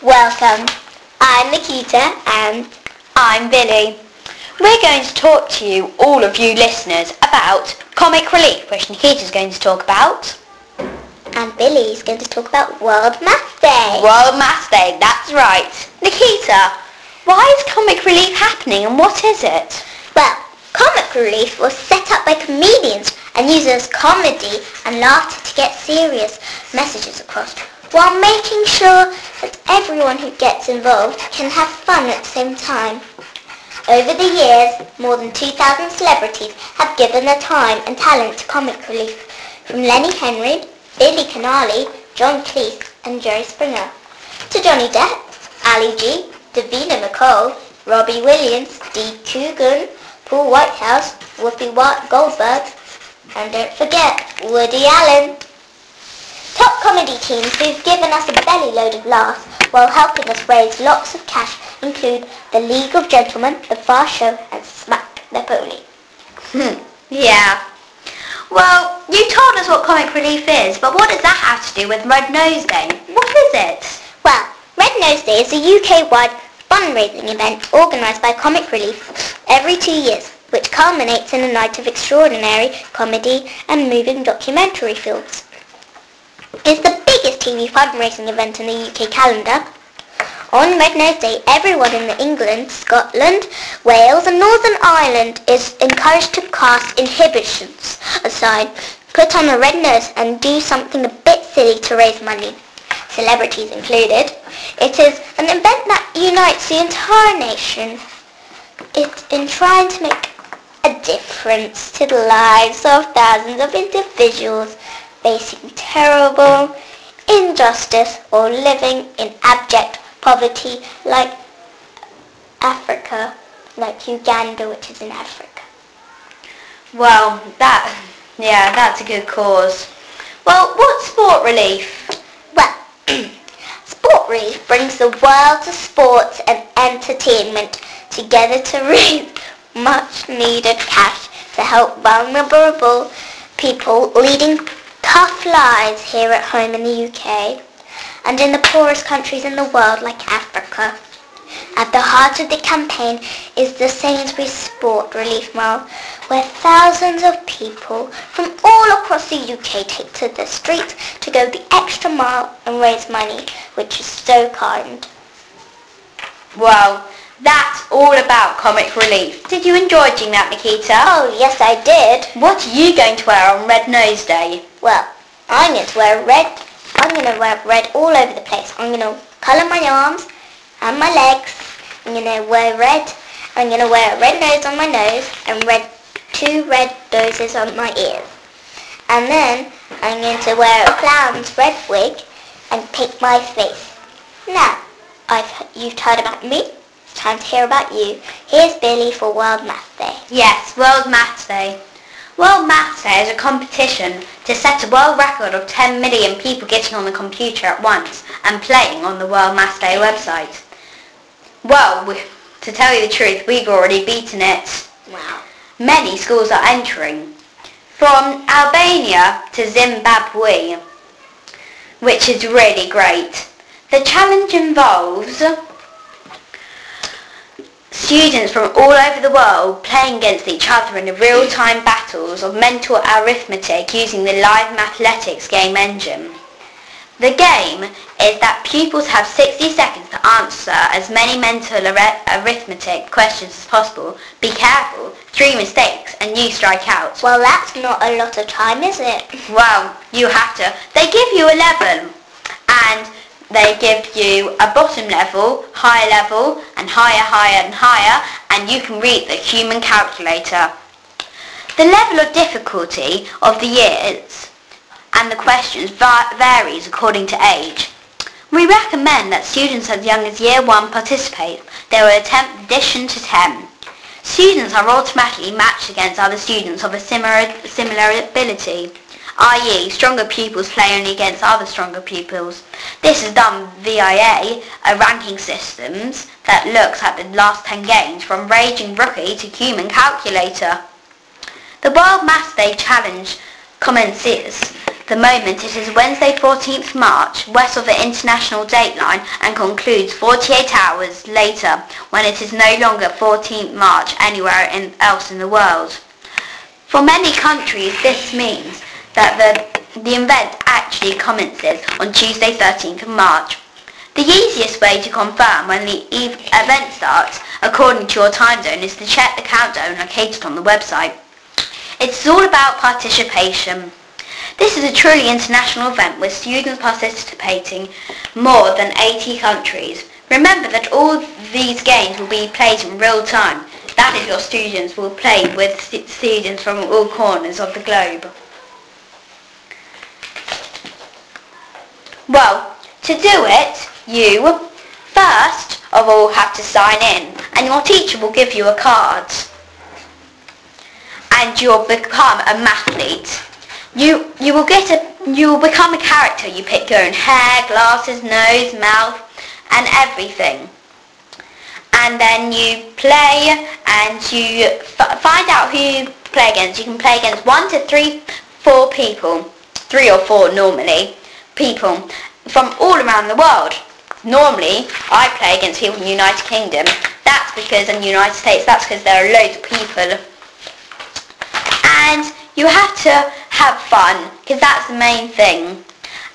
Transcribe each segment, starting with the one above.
Welcome. I'm Nikita and I'm Billy. We're going to talk to you, all of you listeners, about Comic Relief, which Nikita's going to talk about. and Billy's going to talk about World Math Day. World Maths Day, that's right. Nikita, why is Comic Relief happening and what is it? Well, Comic Relief was set up by comedians and uses comedy and laughter to get serious messages across while making sure that everyone who gets involved can have fun at the same time. Over the years, more than 2,000 celebrities have given their time and talent to Comic Relief, from Lenny Henry, Billy Connolly, John Cleese and Jerry Springer, to Johnny Depp, Ali G, Davina McCall, Robbie Williams, Dee Coogan, Paul Whitehouse, Whoopi Goldberg, and don't forget, Woody Allen. Top comedy teams who've given us a belly load of laughs while helping us raise lots of cash include The League of Gentlemen, The Fast Show, and Smack the Pony. Hmm, yeah. Well, you told us what Comic Relief is, but what does that have to do with Red Nose Day? What is it? Well, Red Nose Day is a UK-wide fundraising event organised by Comic Relief every two years, which culminates in a night of extraordinary comedy and moving documentary films. It's the biggest TV fundraising event in the UK calendar. On Red Nose Day, everyone in England, Scotland, Wales and Northern Ireland is encouraged to cast inhibitions aside, put on a red nose and do something a bit silly to raise money celebrities included. It is an event that unites the entire nation it, in trying to make a difference to the lives of thousands of individuals facing terrible injustice or living in abject poverty like Africa, like Uganda, which is in Africa. Well, that, yeah, that's a good cause. Well, what's Sport Relief? Well, Sport Relief brings the world of sports and entertainment together to raise much needed cash to help vulnerable people leading tough lives here at home in the UK and in the poorest countries in the world like Africa. At the heart of the campaign is the Sainsbury's Sport Relief Mile, where thousands of people from all across the UK take to the streets to go the extra mile and raise money, which is so kind. Well, that's all about Comic Relief. Did you enjoy doing that, Nikita? Oh, yes, I did. What are you going to wear on Red Nose Day? Well, I'm going to wear red. I'm going to wear red all over the place. I'm going to colour my arms and my legs. I'm going to wear red. I'm going to wear a red nose on my nose and red two red noses on my ears. And then I'm going to wear a clown's red wig and paint my face. Now, I've, you've heard about me. Time to hear about you. Here's Billy for World Math Day. Yes, World Maths Day. World Maths Day is a competition to set a world record of 10 million people getting on the computer at once and playing on the World Maths Day website. Well, we, to tell you the truth, we've already beaten it. Wow. Many schools are entering, from Albania to Zimbabwe, which is really great. The challenge involves students from all over the world playing against each other in the real-time battles of mental arithmetic using the live Mathletics game engine. The game is that pupils have 60 seconds to answer as many mental ar- arithmetic questions as possible. Be careful, three mistakes and you strike out. Well, that's not a lot of time, is it? Well, you have to. They give you a level and they give you a bottom level, higher level and higher, higher and higher and you can read the human calculator. The level of difficulty of the years and the questions varies according to age. We recommend that students as young as year 1 participate. They will attempt addition to 10. Students are automatically matched against other students of a similar, similar ability, i.e. stronger pupils play only against other stronger pupils. This is done via a ranking systems that looks at the last 10 games from Raging Rookie to Human Calculator. The World Maths Day Challenge commences the moment it is Wednesday 14th March, west of the international date line, and concludes 48 hours later when it is no longer 14th March anywhere in, else in the world. For many countries, this means that the, the event actually commences on Tuesday 13th of March. The easiest way to confirm when the event starts, according to your time zone, is to check the countdown located on the website. It's all about participation. This is a truly international event with students participating more than 80 countries. Remember that all these games will be played in real time that is, your students will play with students from all corners of the globe. Well, to do it, you first of all have to sign in and your teacher will give you a card and you'll become a mathlete. You, you will get a, you will become a character. You pick your own hair, glasses, nose, mouth and everything and then you play and you f- find out who you play against. You can play against one to three, four people, three or four normally, people from all around the world. Normally, I play against people in the United Kingdom. That's because in the United States, that's because there are loads of people. And you have to have fun, because that's the main thing.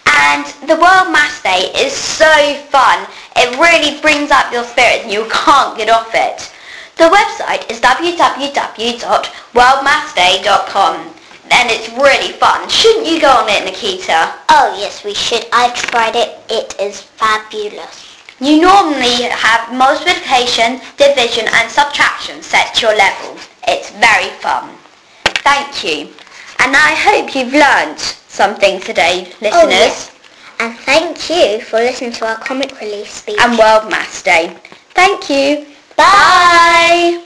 And the World Maths Day is so fun. It really brings up your spirits and you can't get off it. The website is www.worldmathsday.com and it's really fun. Shouldn't you go on it, Nikita? Oh yes, we should. I've tried it. It is fabulous. You normally have multiplication, division and subtraction set to your level. It's very fun. Thank you. And I hope you've learned something today, listeners. Oh, yes. And thank you for listening to our comic relief speech. And World Maths Day. Thank you. Bye.